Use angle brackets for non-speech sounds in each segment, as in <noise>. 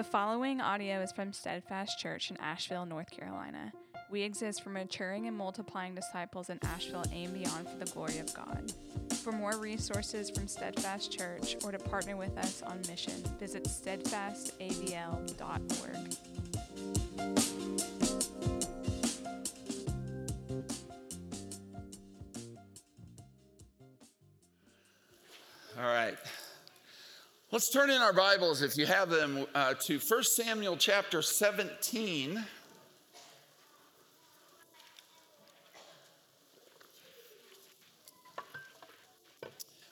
The following audio is from Steadfast Church in Asheville, North Carolina. We exist for maturing and multiplying disciples in Asheville and beyond for the glory of God. For more resources from Steadfast Church or to partner with us on mission, visit steadfastavl.org. All right. Let's turn in our Bibles, if you have them, uh, to 1 Samuel chapter 17.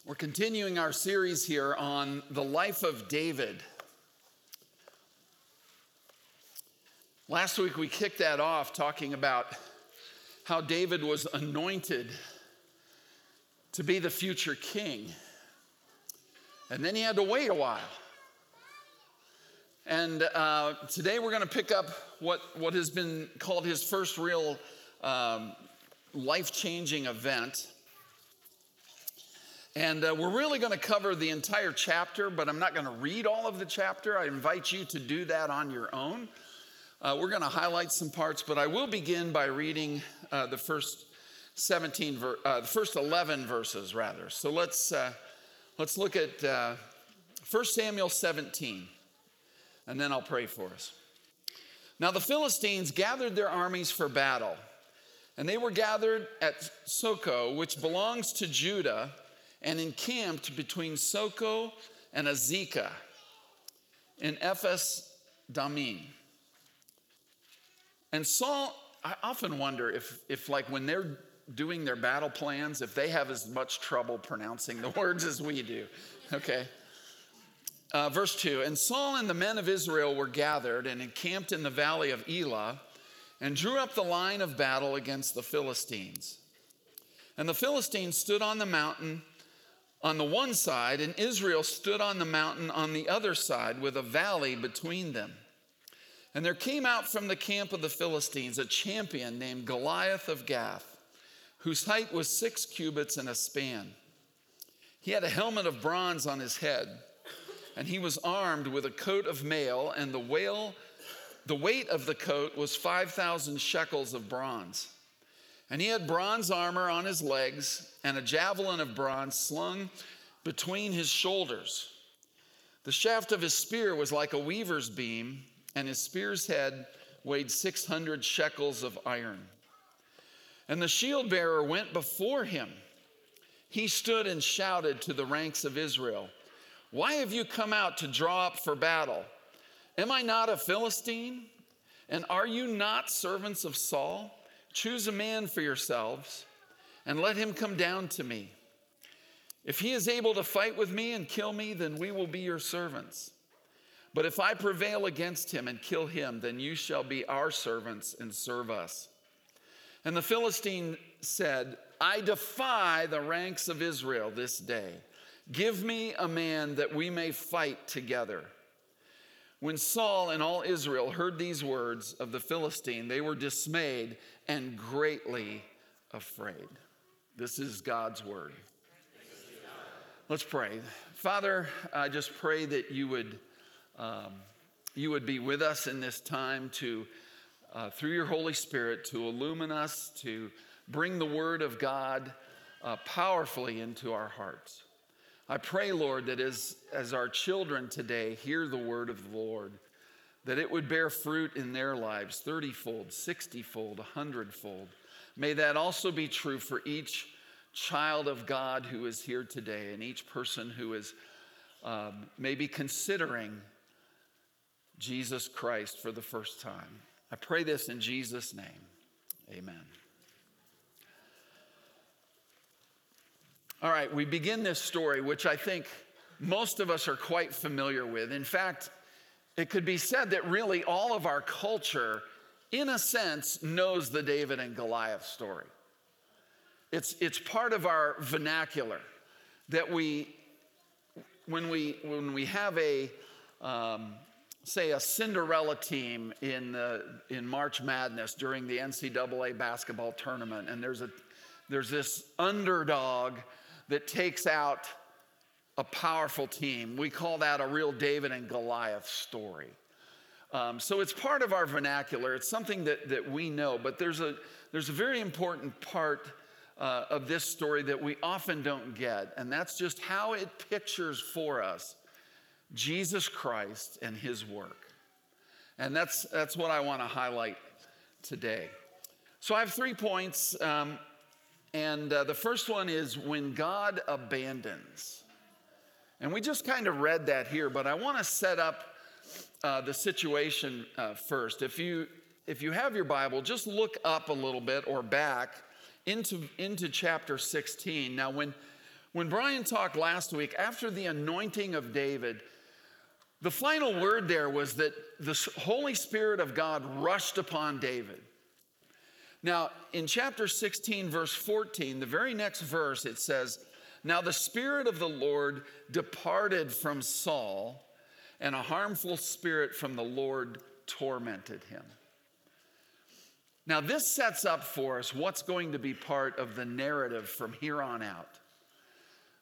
We're continuing our series here on the life of David. Last week we kicked that off talking about how David was anointed to be the future king. And then he had to wait a while. And uh, today we're going to pick up what, what has been called his first real um, life changing event. And uh, we're really going to cover the entire chapter, but I'm not going to read all of the chapter. I invite you to do that on your own. Uh, we're going to highlight some parts, but I will begin by reading uh, the first 17, ver- uh, the first 11 verses, rather. So let's uh, Let's look at uh, 1 Samuel 17, and then I'll pray for us. Now, the Philistines gathered their armies for battle, and they were gathered at Socoh, which belongs to Judah, and encamped between Socoh and Azekah in Ephes Dammim. And Saul, I often wonder if, if like when they're doing their battle plans if they have as much trouble pronouncing the <laughs> words as we do. Okay. Uh, verse 2 And Saul and the men of Israel were gathered and encamped in the valley of Elah and drew up the line of battle against the Philistines. And the Philistines stood on the mountain on the one side, and Israel stood on the mountain on the other side with a valley between them. And there came out from the camp of the Philistines a champion named Goliath of Gath whose height was six cubits and a span. He had a helmet of bronze on his head, and he was armed with a coat of mail, and the, whale, the weight of the coat was 5,000 shekels of bronze. And he had bronze armor on his legs, and a javelin of bronze slung between his shoulders. The shaft of his spear was like a weaver's beam, and his spear's head weighed 600 shekels of iron. And the shield bearer went before him. He stood and shouted to the ranks of Israel, Why have you come out to draw up for battle? Am I not a Philistine? And are you not servants of Saul? Choose a man for yourselves and let him come down to me. If he is able to fight with me and kill me, then we will be your servants. But if I prevail against him and kill him, then you shall be our servants and serve us. And the Philistine said, I defy the ranks of Israel this day. Give me a man that we may fight together. When Saul and all Israel heard these words of the Philistine, they were dismayed and greatly afraid. This is God's word. Let's pray. Father, I just pray that you would, um, you would be with us in this time to uh, through your Holy Spirit to illumine us, to bring the Word of God uh, powerfully into our hearts. I pray, Lord, that as, as our children today hear the Word of the Lord, that it would bear fruit in their lives 30 fold, 60 fold, 100 fold. May that also be true for each child of God who is here today and each person who is um, maybe considering Jesus Christ for the first time. I pray this in Jesus' name. Amen. All right, we begin this story, which I think most of us are quite familiar with. In fact, it could be said that really all of our culture, in a sense, knows the David and Goliath story. It's, it's part of our vernacular that we, when we, when we have a, um, say, a Cinderella team in, the, in March Madness during the NCAA basketball tournament, and there's, a, there's this underdog that takes out a powerful team. We call that a real David and Goliath story. Um, so it's part of our vernacular. It's something that, that we know, but there's a, there's a very important part uh, of this story that we often don't get, and that's just how it pictures for us Jesus Christ and his work. And that's, that's what I want to highlight today. So I have three points, um, and uh, the first one is when God abandons. And we just kind of read that here, but I want to set up uh, the situation uh, first. If you if you have your Bible, just look up a little bit or back into into chapter 16. Now, when when Brian talked last week, after the anointing of David, the final word there was that the Holy Spirit of God rushed upon David. Now, in chapter 16, verse 14, the very next verse, it says, Now the Spirit of the Lord departed from Saul and a harmful spirit from the Lord tormented him. Now, this sets up for us what's going to be part of the narrative from here on out.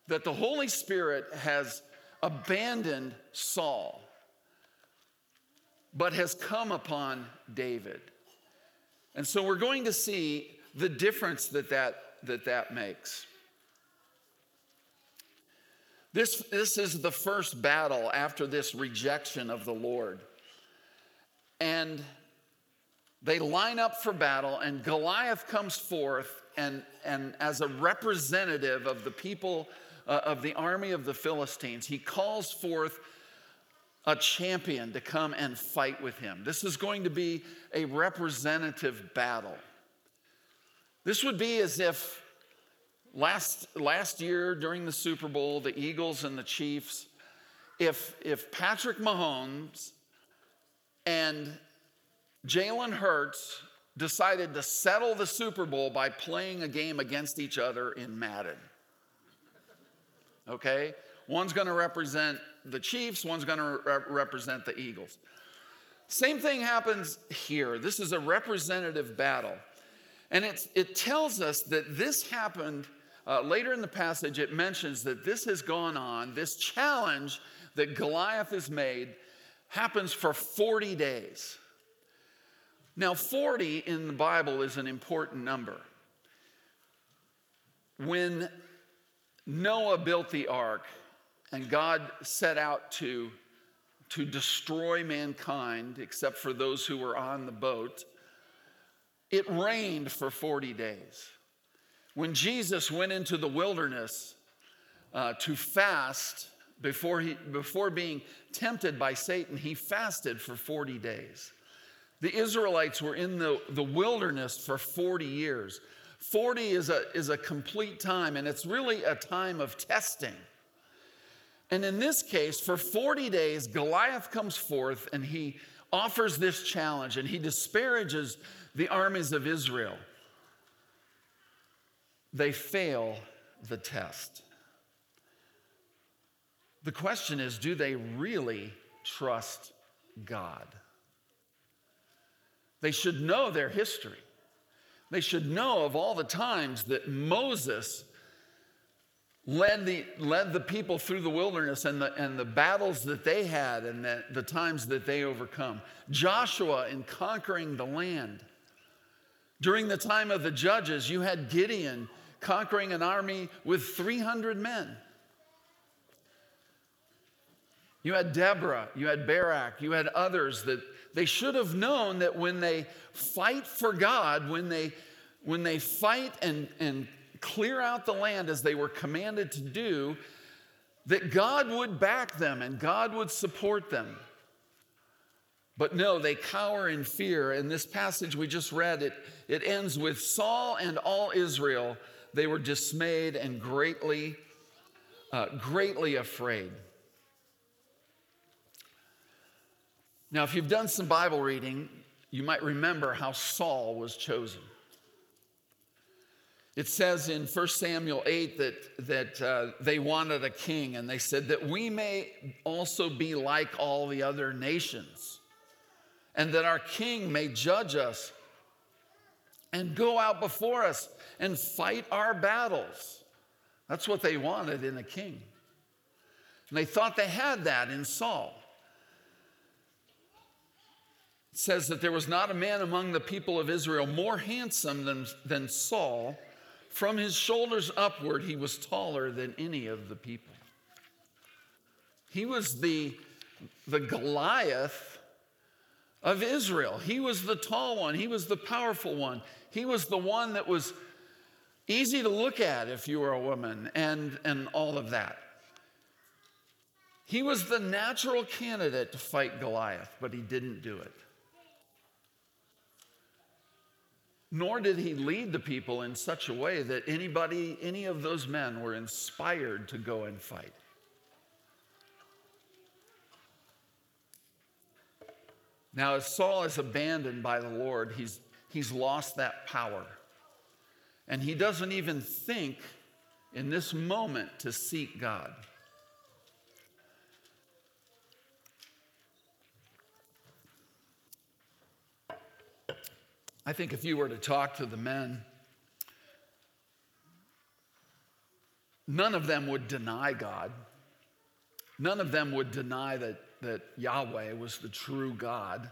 That the Holy Spirit has abandoned Saul, but has come upon David. And so we're going to see the difference that that, that, that makes. This, this is the first battle after this rejection of the Lord. And they line up for battle, and Goliath comes forth, and, and as a representative of the people uh, of the army of the Philistines, he calls forth a champion to come and fight with him. This is going to be a representative battle. This would be as if Last, last year during the Super Bowl, the Eagles and the Chiefs, if, if Patrick Mahomes and Jalen Hurts decided to settle the Super Bowl by playing a game against each other in Madden. Okay? One's gonna represent the Chiefs, one's gonna re- represent the Eagles. Same thing happens here. This is a representative battle. And it tells us that this happened uh, later in the passage, it mentions that this has gone on, this challenge that Goliath has made happens for 40 days. Now, 40 in the Bible is an important number. When Noah built the ark and God set out to, to destroy mankind, except for those who were on the boat, it rained for 40 days. When Jesus went into the wilderness uh, to fast before, he, before being tempted by Satan, he fasted for 40 days. The Israelites were in the, the wilderness for 40 years. 40 is a, is a complete time, and it's really a time of testing. And in this case, for 40 days, Goliath comes forth and he offers this challenge and he disparages the armies of Israel they fail the test. The question is do they really trust God? They should know their history. They should know of all the times that Moses led the, led the people through the wilderness and the, and the battles that they had and the, the times that they overcome. Joshua in conquering the land. During the time of the judges, you had Gideon conquering an army with 300 men. You had Deborah, you had Barak, you had others that they should have known that when they fight for God, when they, when they fight and, and clear out the land as they were commanded to do, that God would back them and God would support them. But no, they cower in fear. And this passage we just read, it, it ends with Saul and all Israel they were dismayed and greatly, uh, greatly afraid. Now, if you've done some Bible reading, you might remember how Saul was chosen. It says in 1 Samuel 8 that, that uh, they wanted a king, and they said that we may also be like all the other nations, and that our king may judge us and go out before us and fight our battles. That's what they wanted in a king. And they thought they had that in Saul. Says that there was not a man among the people of Israel more handsome than, than Saul. From his shoulders upward, he was taller than any of the people. He was the, the Goliath of Israel. He was the tall one, he was the powerful one, he was the one that was easy to look at if you were a woman, and, and all of that. He was the natural candidate to fight Goliath, but he didn't do it. Nor did he lead the people in such a way that anybody, any of those men were inspired to go and fight. Now, as Saul is abandoned by the Lord, he's, he's lost that power. And he doesn't even think in this moment to seek God. I think if you were to talk to the men, none of them would deny God. None of them would deny that, that Yahweh was the true God,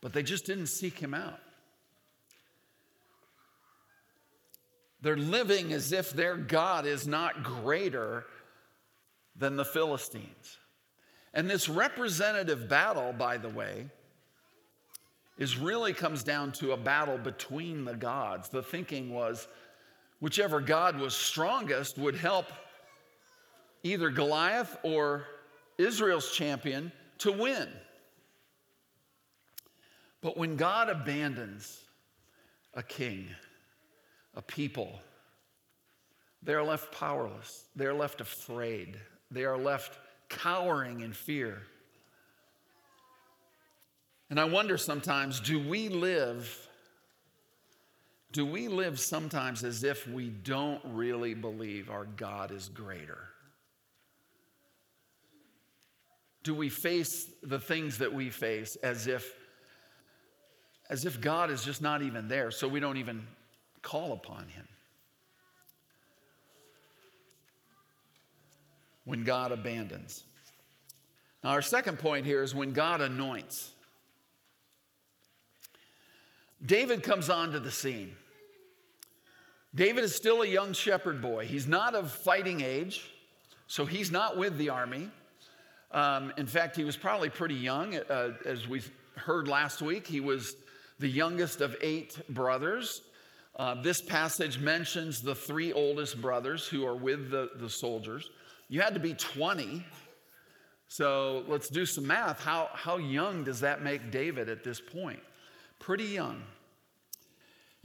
but they just didn't seek him out. They're living as if their God is not greater than the Philistines. And this representative battle, by the way, is really comes down to a battle between the gods. The thinking was whichever God was strongest would help either Goliath or Israel's champion to win. But when God abandons a king, a people, they are left powerless. They are left afraid. They are left cowering in fear. And I wonder sometimes do we live do we live sometimes as if we don't really believe our God is greater? Do we face the things that we face as if as if God is just not even there, so we don't even call upon him? When God abandons. Now, our second point here is when God anoints. David comes onto the scene. David is still a young shepherd boy. He's not of fighting age, so he's not with the army. Um, in fact, he was probably pretty young. Uh, as we heard last week, he was the youngest of eight brothers. Uh, this passage mentions the three oldest brothers who are with the, the soldiers. You had to be 20. So let's do some math. How, how young does that make David at this point? Pretty young.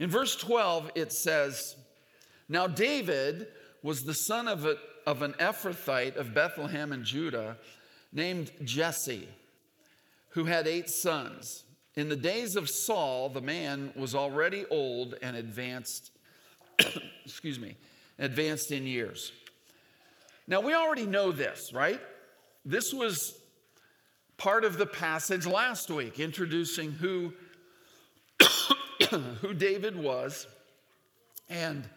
In verse 12, it says, Now David was the son of, a, of an Ephrathite of Bethlehem in Judah named Jesse, who had eight sons. In the days of Saul, the man was already old and advanced, <coughs> excuse me, advanced in years. Now, we already know this, right? This was part of the passage last week, introducing who <coughs> who David was and,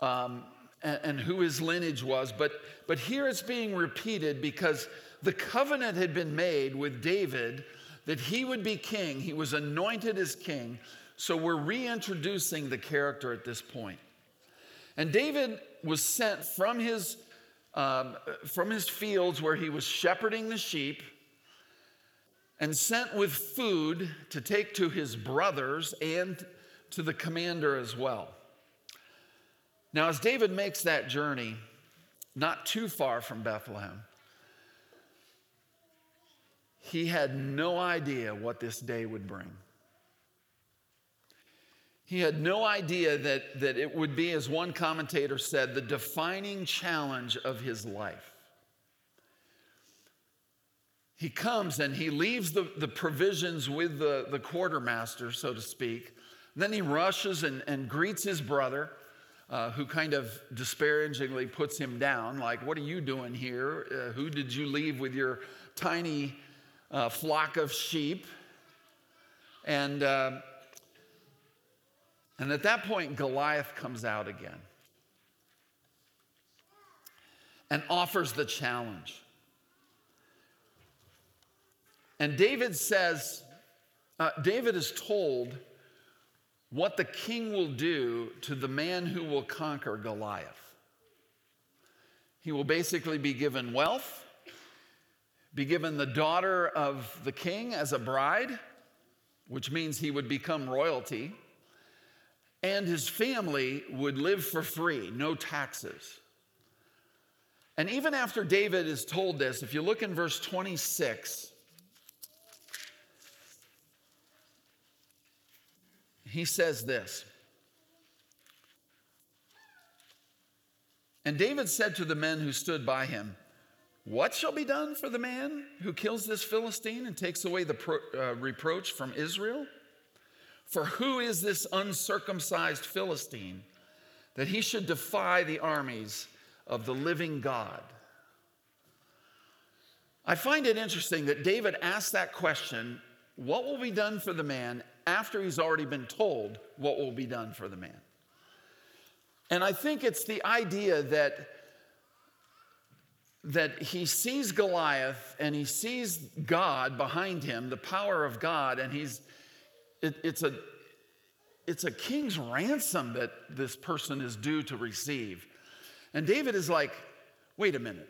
um, and, and who his lineage was. But, but here it's being repeated because the covenant had been made with David that he would be king. He was anointed as king. So we're reintroducing the character at this point. And David was sent from his, um, from his fields where he was shepherding the sheep and sent with food to take to his brothers and to the commander as well. Now, as David makes that journey, not too far from Bethlehem, he had no idea what this day would bring. He had no idea that, that it would be, as one commentator said, the defining challenge of his life he comes and he leaves the, the provisions with the, the quartermaster, so to speak. Then he rushes and, and greets his brother, uh, who kind of disparagingly puts him down, like, What are you doing here? Uh, who did you leave with your tiny uh, flock of sheep? And, uh, and at that point, Goliath comes out again and offers the challenge. And David says, uh, David is told what the king will do to the man who will conquer Goliath. He will basically be given wealth, be given the daughter of the king as a bride, which means he would become royalty, and his family would live for free, no taxes. And even after David is told this, if you look in verse 26, he says this And David said to the men who stood by him, What shall be done for the man who kills this Philistine and takes away the pro- uh, reproach from Israel? For who is this uncircumcised Philistine that he should defy the armies of the living God? I find it interesting that David asked that question what will be done for the man after he's already been told what will be done for the man? And I think it's the idea that, that he sees Goliath and he sees God behind him, the power of God, and he's, it, it's, a, it's a king's ransom that this person is due to receive. And David is like, wait a minute,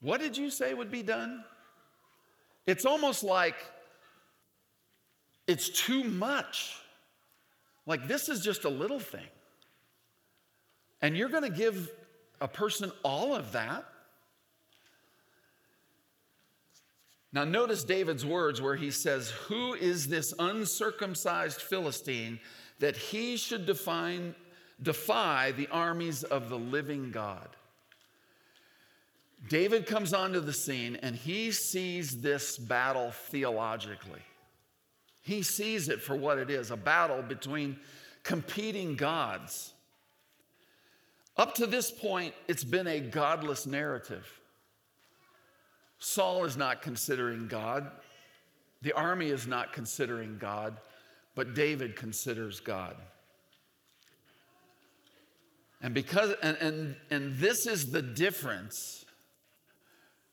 what did you say would be done? It's almost like it's too much. Like, this is just a little thing. And you're going to give a person all of that? Now, notice David's words where he says, Who is this uncircumcised Philistine that he should define, defy the armies of the living God? David comes onto the scene and he sees this battle theologically. He sees it for what it is a battle between competing gods. Up to this point, it's been a godless narrative. Saul is not considering God, the army is not considering God, but David considers God. And because and, and, and this is the difference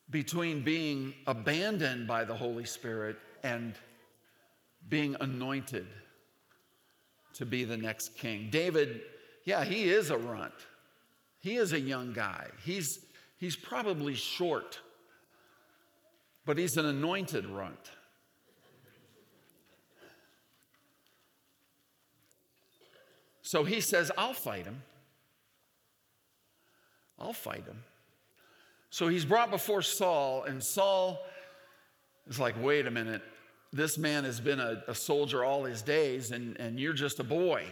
between being abandoned by the Holy Spirit and being anointed to be the next king. David, yeah, he is a runt. He is a young guy. He's, he's probably short, but he's an anointed runt. So he says, I'll fight him. I'll fight him. So he's brought before Saul, and Saul is like, wait a minute. This man has been a, a soldier all his days, and, and you're just a boy.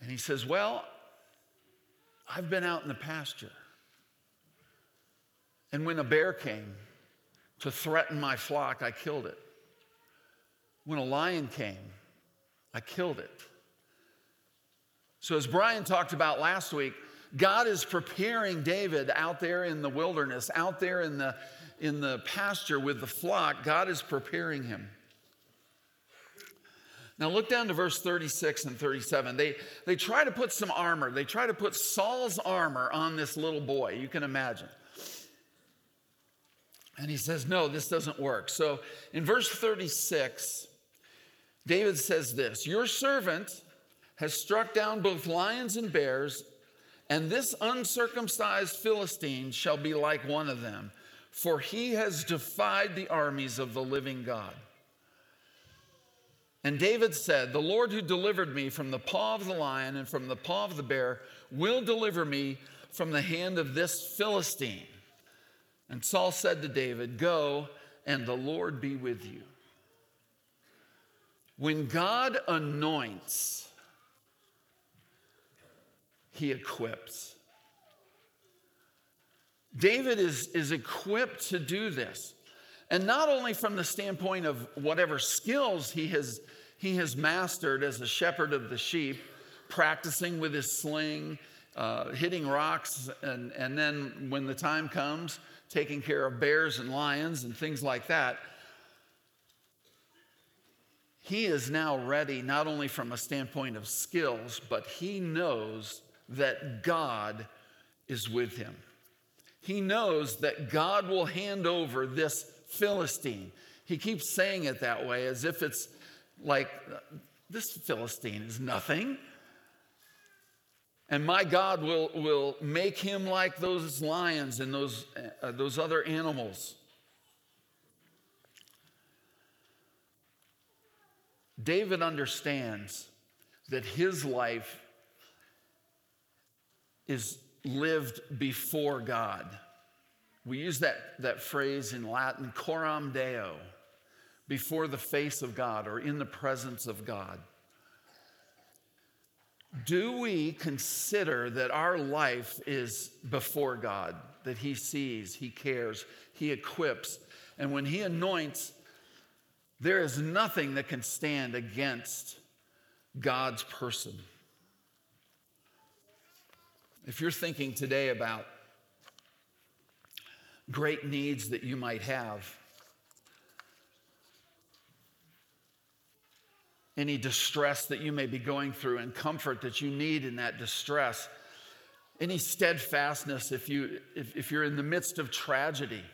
And he says, Well, I've been out in the pasture. And when a bear came to threaten my flock, I killed it. When a lion came, I killed it. So, as Brian talked about last week, God is preparing David out there in the wilderness, out there in the, in the pasture with the flock. God is preparing him. Now look down to verse 36 and 37. They, they try to put some armor, they try to put Saul's armor on this little boy. You can imagine. And he says, No, this doesn't work. So in verse 36, David says this Your servant has struck down both lions and bears, and this uncircumcised Philistine shall be like one of them, for he has defied the armies of the living God. And David said, The Lord who delivered me from the paw of the lion and from the paw of the bear will deliver me from the hand of this Philistine. And Saul said to David, Go, and the Lord be with you. When God anoints, he equips. David is, is equipped to do this. And not only from the standpoint of whatever skills he has, he has mastered as a shepherd of the sheep, practicing with his sling, uh, hitting rocks, and, and then when the time comes, taking care of bears and lions and things like that. He is now ready, not only from a standpoint of skills, but he knows that God is with him. He knows that God will hand over this Philistine. He keeps saying it that way as if it's like, this Philistine is nothing. And my God will, will make him like those lions and those, uh, those other animals. David understands that his life is lived before God. We use that, that phrase in Latin, coram deo, before the face of God or in the presence of God. Do we consider that our life is before God, that He sees, He cares, He equips, and when He anoints, there is nothing that can stand against God's person. If you're thinking today about great needs that you might have, any distress that you may be going through and comfort that you need in that distress, any steadfastness if, you, if, if you're in the midst of tragedy,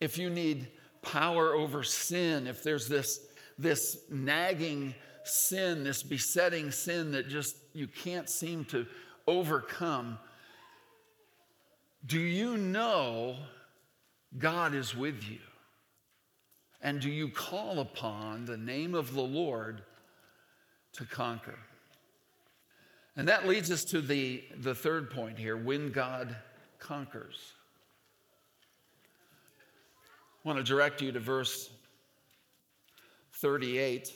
if you need power over sin, if there's this, this nagging sin, this besetting sin that just you can't seem to overcome, do you know God is with you? And do you call upon the name of the Lord to conquer? And that leads us to the, the third point here when God conquers. I want to direct you to verse 38.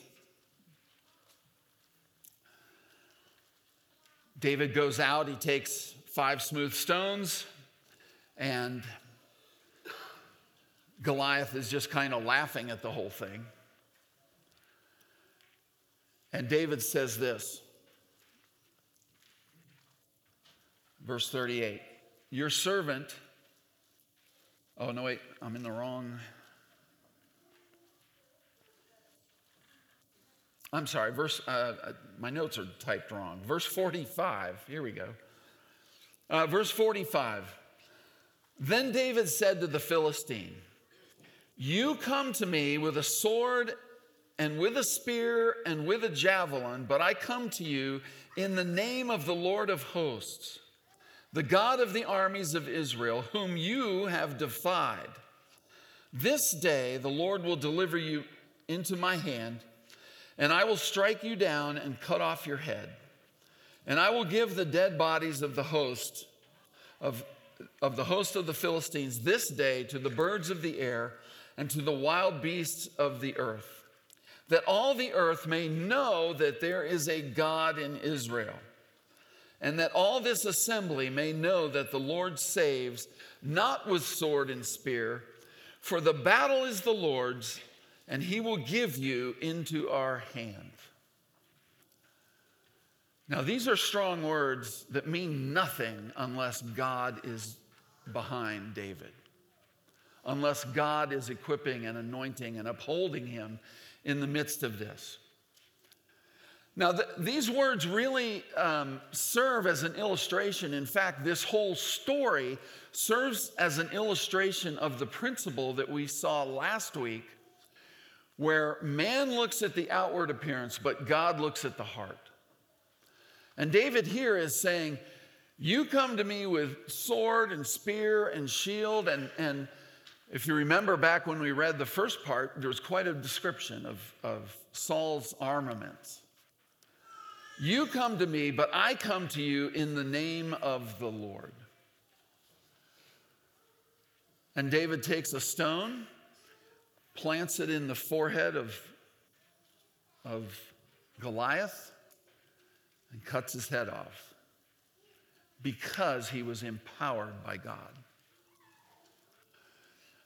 David goes out, he takes five smooth stones, and Goliath is just kind of laughing at the whole thing. And David says this, verse 38 Your servant, oh no, wait, I'm in the wrong. I'm sorry, verse, uh, uh my notes are typed wrong. Verse 45, here we go. Uh, verse 45. Then David said to the Philistine, you come to me with a sword and with a spear and with a javelin, but I come to you in the name of the Lord of hosts, the God of the armies of Israel, whom you have defied. This day the Lord will deliver you into my hand, and I will strike you down and cut off your head. And I will give the dead bodies of the host of, of the host of the Philistines this day to the birds of the air and to the wild beasts of the earth, that all the earth may know that there is a God in Israel, and that all this assembly may know that the Lord saves not with sword and spear, for the battle is the Lord's, and he will give you into our hand. Now, these are strong words that mean nothing unless God is behind David unless God is equipping and anointing and upholding him in the midst of this. Now, the, these words really um, serve as an illustration. In fact, this whole story serves as an illustration of the principle that we saw last week, where man looks at the outward appearance, but God looks at the heart. And David here is saying, You come to me with sword and spear and shield and, and if you remember back when we read the first part, there was quite a description of, of Saul's armaments. You come to me, but I come to you in the name of the Lord. And David takes a stone, plants it in the forehead of, of Goliath, and cuts his head off because he was empowered by God.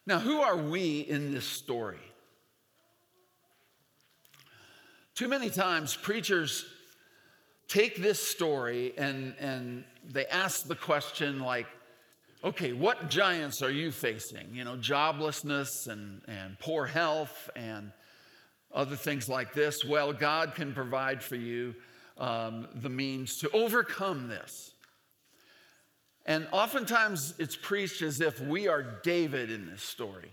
Now, who are we in this story? Too many times, preachers take this story and, and they ask the question, like, okay, what giants are you facing? You know, joblessness and, and poor health and other things like this. Well, God can provide for you um, the means to overcome this. And oftentimes it's preached as if we are David in this story.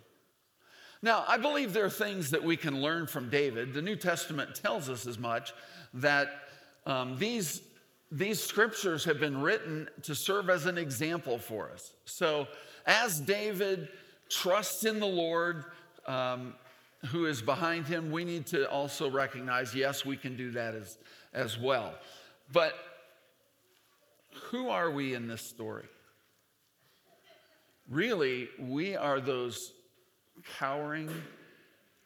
Now, I believe there are things that we can learn from David. The New Testament tells us as much that um, these, these scriptures have been written to serve as an example for us. So, as David trusts in the Lord, um, who is behind him, we need to also recognize yes, we can do that as, as well. But who are we in this story? Really, we are those cowering,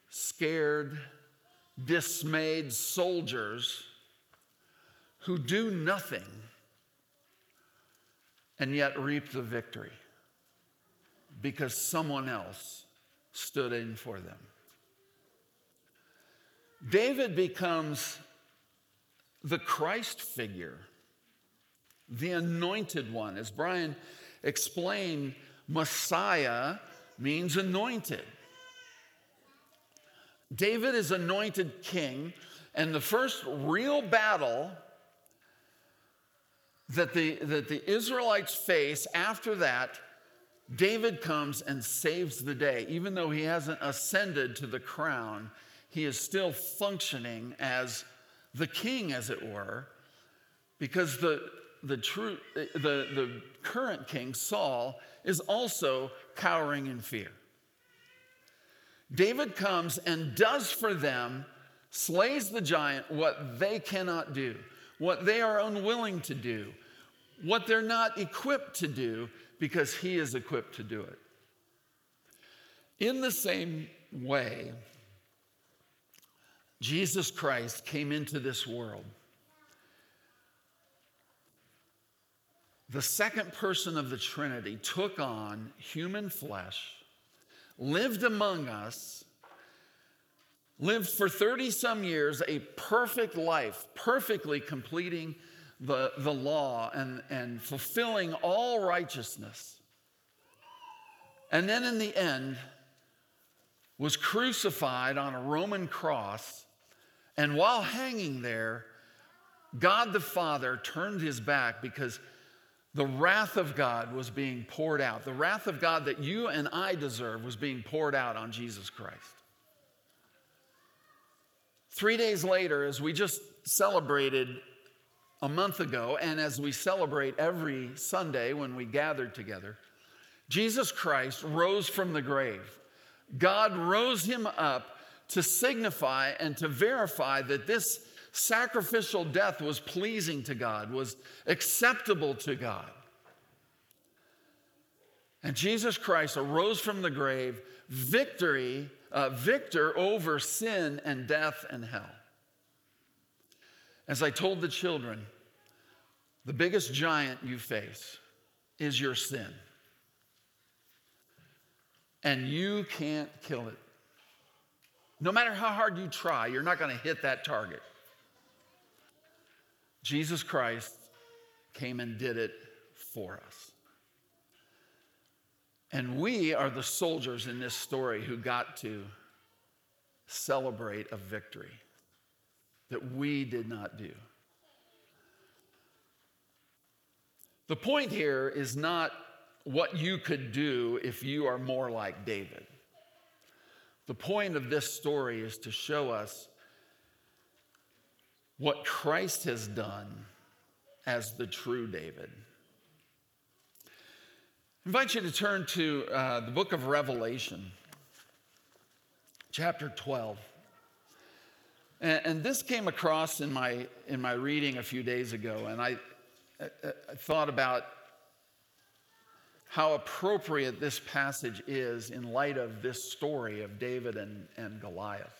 scared, dismayed soldiers who do nothing and yet reap the victory because someone else stood in for them. David becomes the Christ figure, the anointed one. As Brian explained, Messiah means anointed. David is anointed king, and the first real battle that the, that the Israelites face after that, David comes and saves the day. Even though he hasn't ascended to the crown, he is still functioning as the king, as it were, because the, the, true, the, the current king, Saul, is also cowering in fear. David comes and does for them, slays the giant, what they cannot do, what they are unwilling to do, what they're not equipped to do, because he is equipped to do it. In the same way, Jesus Christ came into this world. The second person of the Trinity took on human flesh, lived among us, lived for 30 some years a perfect life, perfectly completing the, the law and, and fulfilling all righteousness. And then in the end, was crucified on a Roman cross and while hanging there, God the Father turned his back because the wrath of God was being poured out. The wrath of God that you and I deserve was being poured out on Jesus Christ. Three days later, as we just celebrated a month ago, and as we celebrate every Sunday when we gathered together, Jesus Christ rose from the grave. God rose him up to signify and to verify that this sacrificial death was pleasing to God, was acceptable to God. And Jesus Christ arose from the grave, victory, uh, victor over sin and death and hell. As I told the children, the biggest giant you face is your sin. And you can't kill it. No matter how hard you try, you're not going to hit that target. Jesus Christ came and did it for us. And we are the soldiers in this story who got to celebrate a victory that we did not do. The point here is not what you could do if you are more like David. The point of this story is to show us what Christ has done as the true David. I invite you to turn to uh, the book of Revelation, chapter 12. And, and, this came across in my, in my reading a few days ago, and I, I, I thought about how appropriate this passage is in light of this story of David and, and Goliath.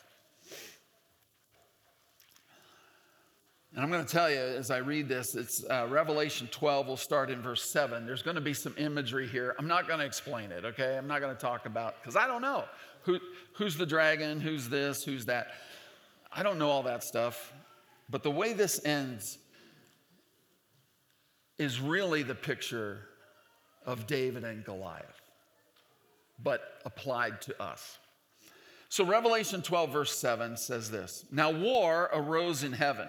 And I'm going to tell you as I read this, it's uh, Revelation 12, we'll start in verse 7. There's going to be some imagery here. I'm not going to explain it, okay? I'm not going to talk about, because I don't know who, who's the dragon, who's this, who's that. I don't know all that stuff. But the way this ends is really the picture of David and Goliath, but applied to us. So, Revelation 12, verse 7 says this Now war arose in heaven,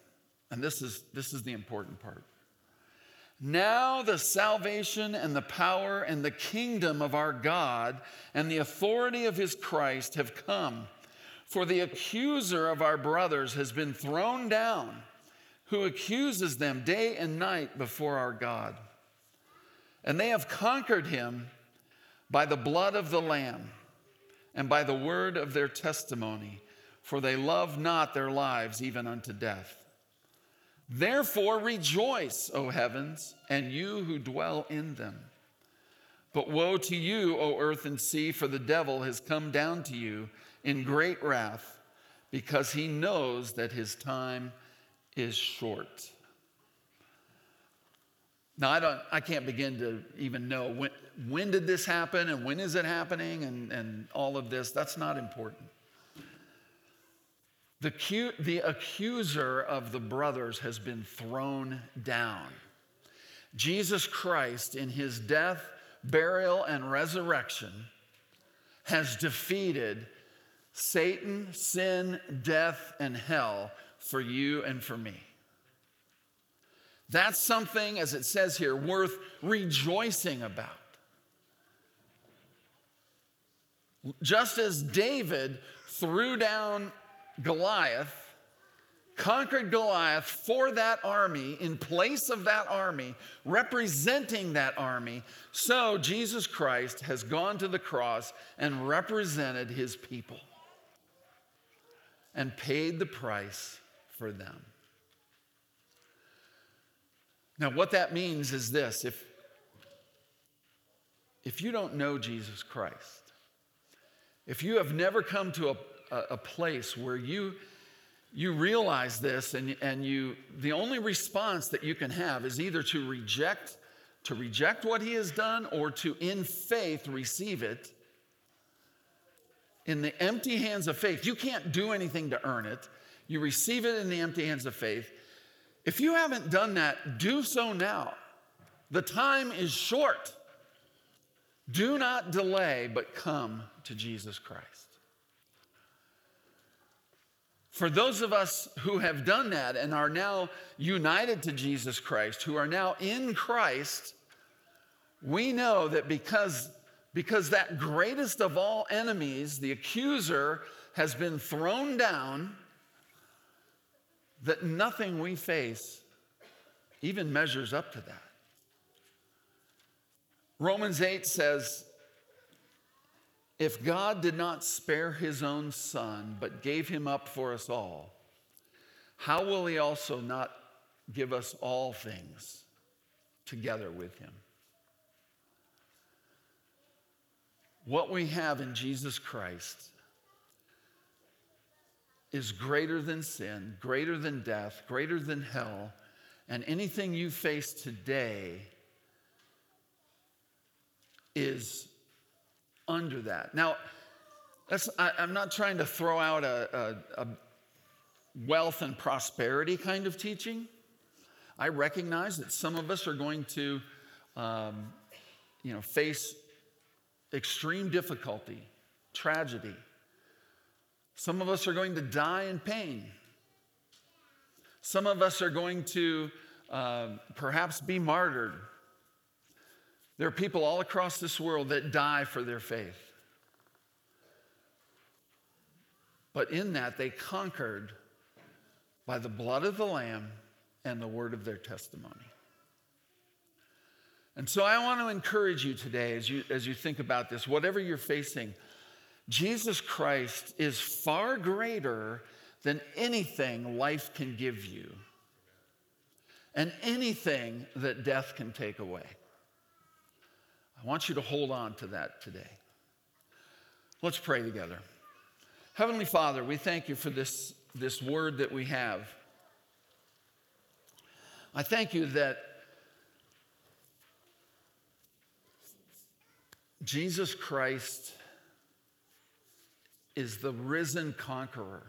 and this is, this is the important part now the salvation and the power and the kingdom of our God and the authority of his Christ have come. For the accuser of our brothers has been thrown down, who accuses them day and night before our God. And they have conquered him by the blood of the Lamb and by the word of their testimony, for they love not their lives even unto death. Therefore, rejoice, O heavens, and you who dwell in them. But woe to you, O earth and sea, for the devil has come down to you in great wrath, because he knows that his time is short. Now, I, don't, I can't begin to even know when, when did this happen and when is it happening and, and all of this. That's not important. The, the accuser of the brothers has been thrown down. Jesus Christ, in his death, burial, and resurrection, has defeated Satan, sin, death, and hell for you and for me. That's something, as it says here, worth rejoicing about. Just as David threw down Goliath, conquered Goliath for that army, in place of that army, representing that army. So Jesus Christ has gone to the cross and represented his people and paid the price for them. Now, what that means is this if, if you don't know Jesus Christ, if you have never come to a a, a place where you you realize this and, and you the only response that you can have is either to reject to reject what he has done or to in faith receive it. In the empty hands of faith you can't do anything to earn it. You receive it in the empty hands of faith. If you haven't done that do so now. The time is short. Do not delay but come to jesus christ for those of us who have done that and are now united to Jesus Christ, who are now in Christ, we know that because, because that greatest of all enemies, the accuser, has been thrown down, that nothing we face even measures up to that. Romans 8 says, if God did not spare his own son, but gave him up for us all, how will he also not give us all things together with him? What we have in Jesus Christ is greater than sin, greater than death, greater than hell, and anything you face today is under that. Now, I, am not trying to throw out a, a, a wealth and prosperity kind of teaching. I recognize that some of us are going to, um, you know, face extreme difficulty, tragedy. Some of us are going to die in pain. Some of us are going to uh, perhaps be martyred there are people all across this world that die for their faith. But in that, they conquered by the blood of the Lamb and the word of their testimony. And so I want to encourage you today as you, as you think about this, whatever you're facing, Jesus Christ is far greater than anything life can give you and anything that death can take away. I want you to hold on to that today. Let's pray together. Heavenly Father, we thank you for this, this word that we have. I thank you that Jesus Christ is the risen conqueror.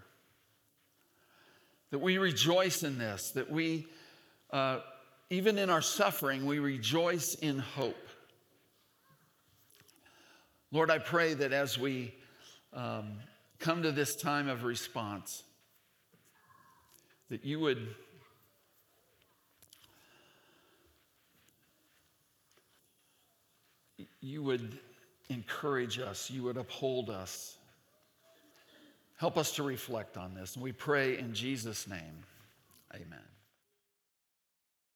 That we rejoice in this, that we, uh, even in our suffering, we rejoice in hope. Lord, I pray that as we um, come to this time of response, that you would you would encourage us, you would uphold us. Help us to reflect on this. And we pray in Jesus' name. Amen.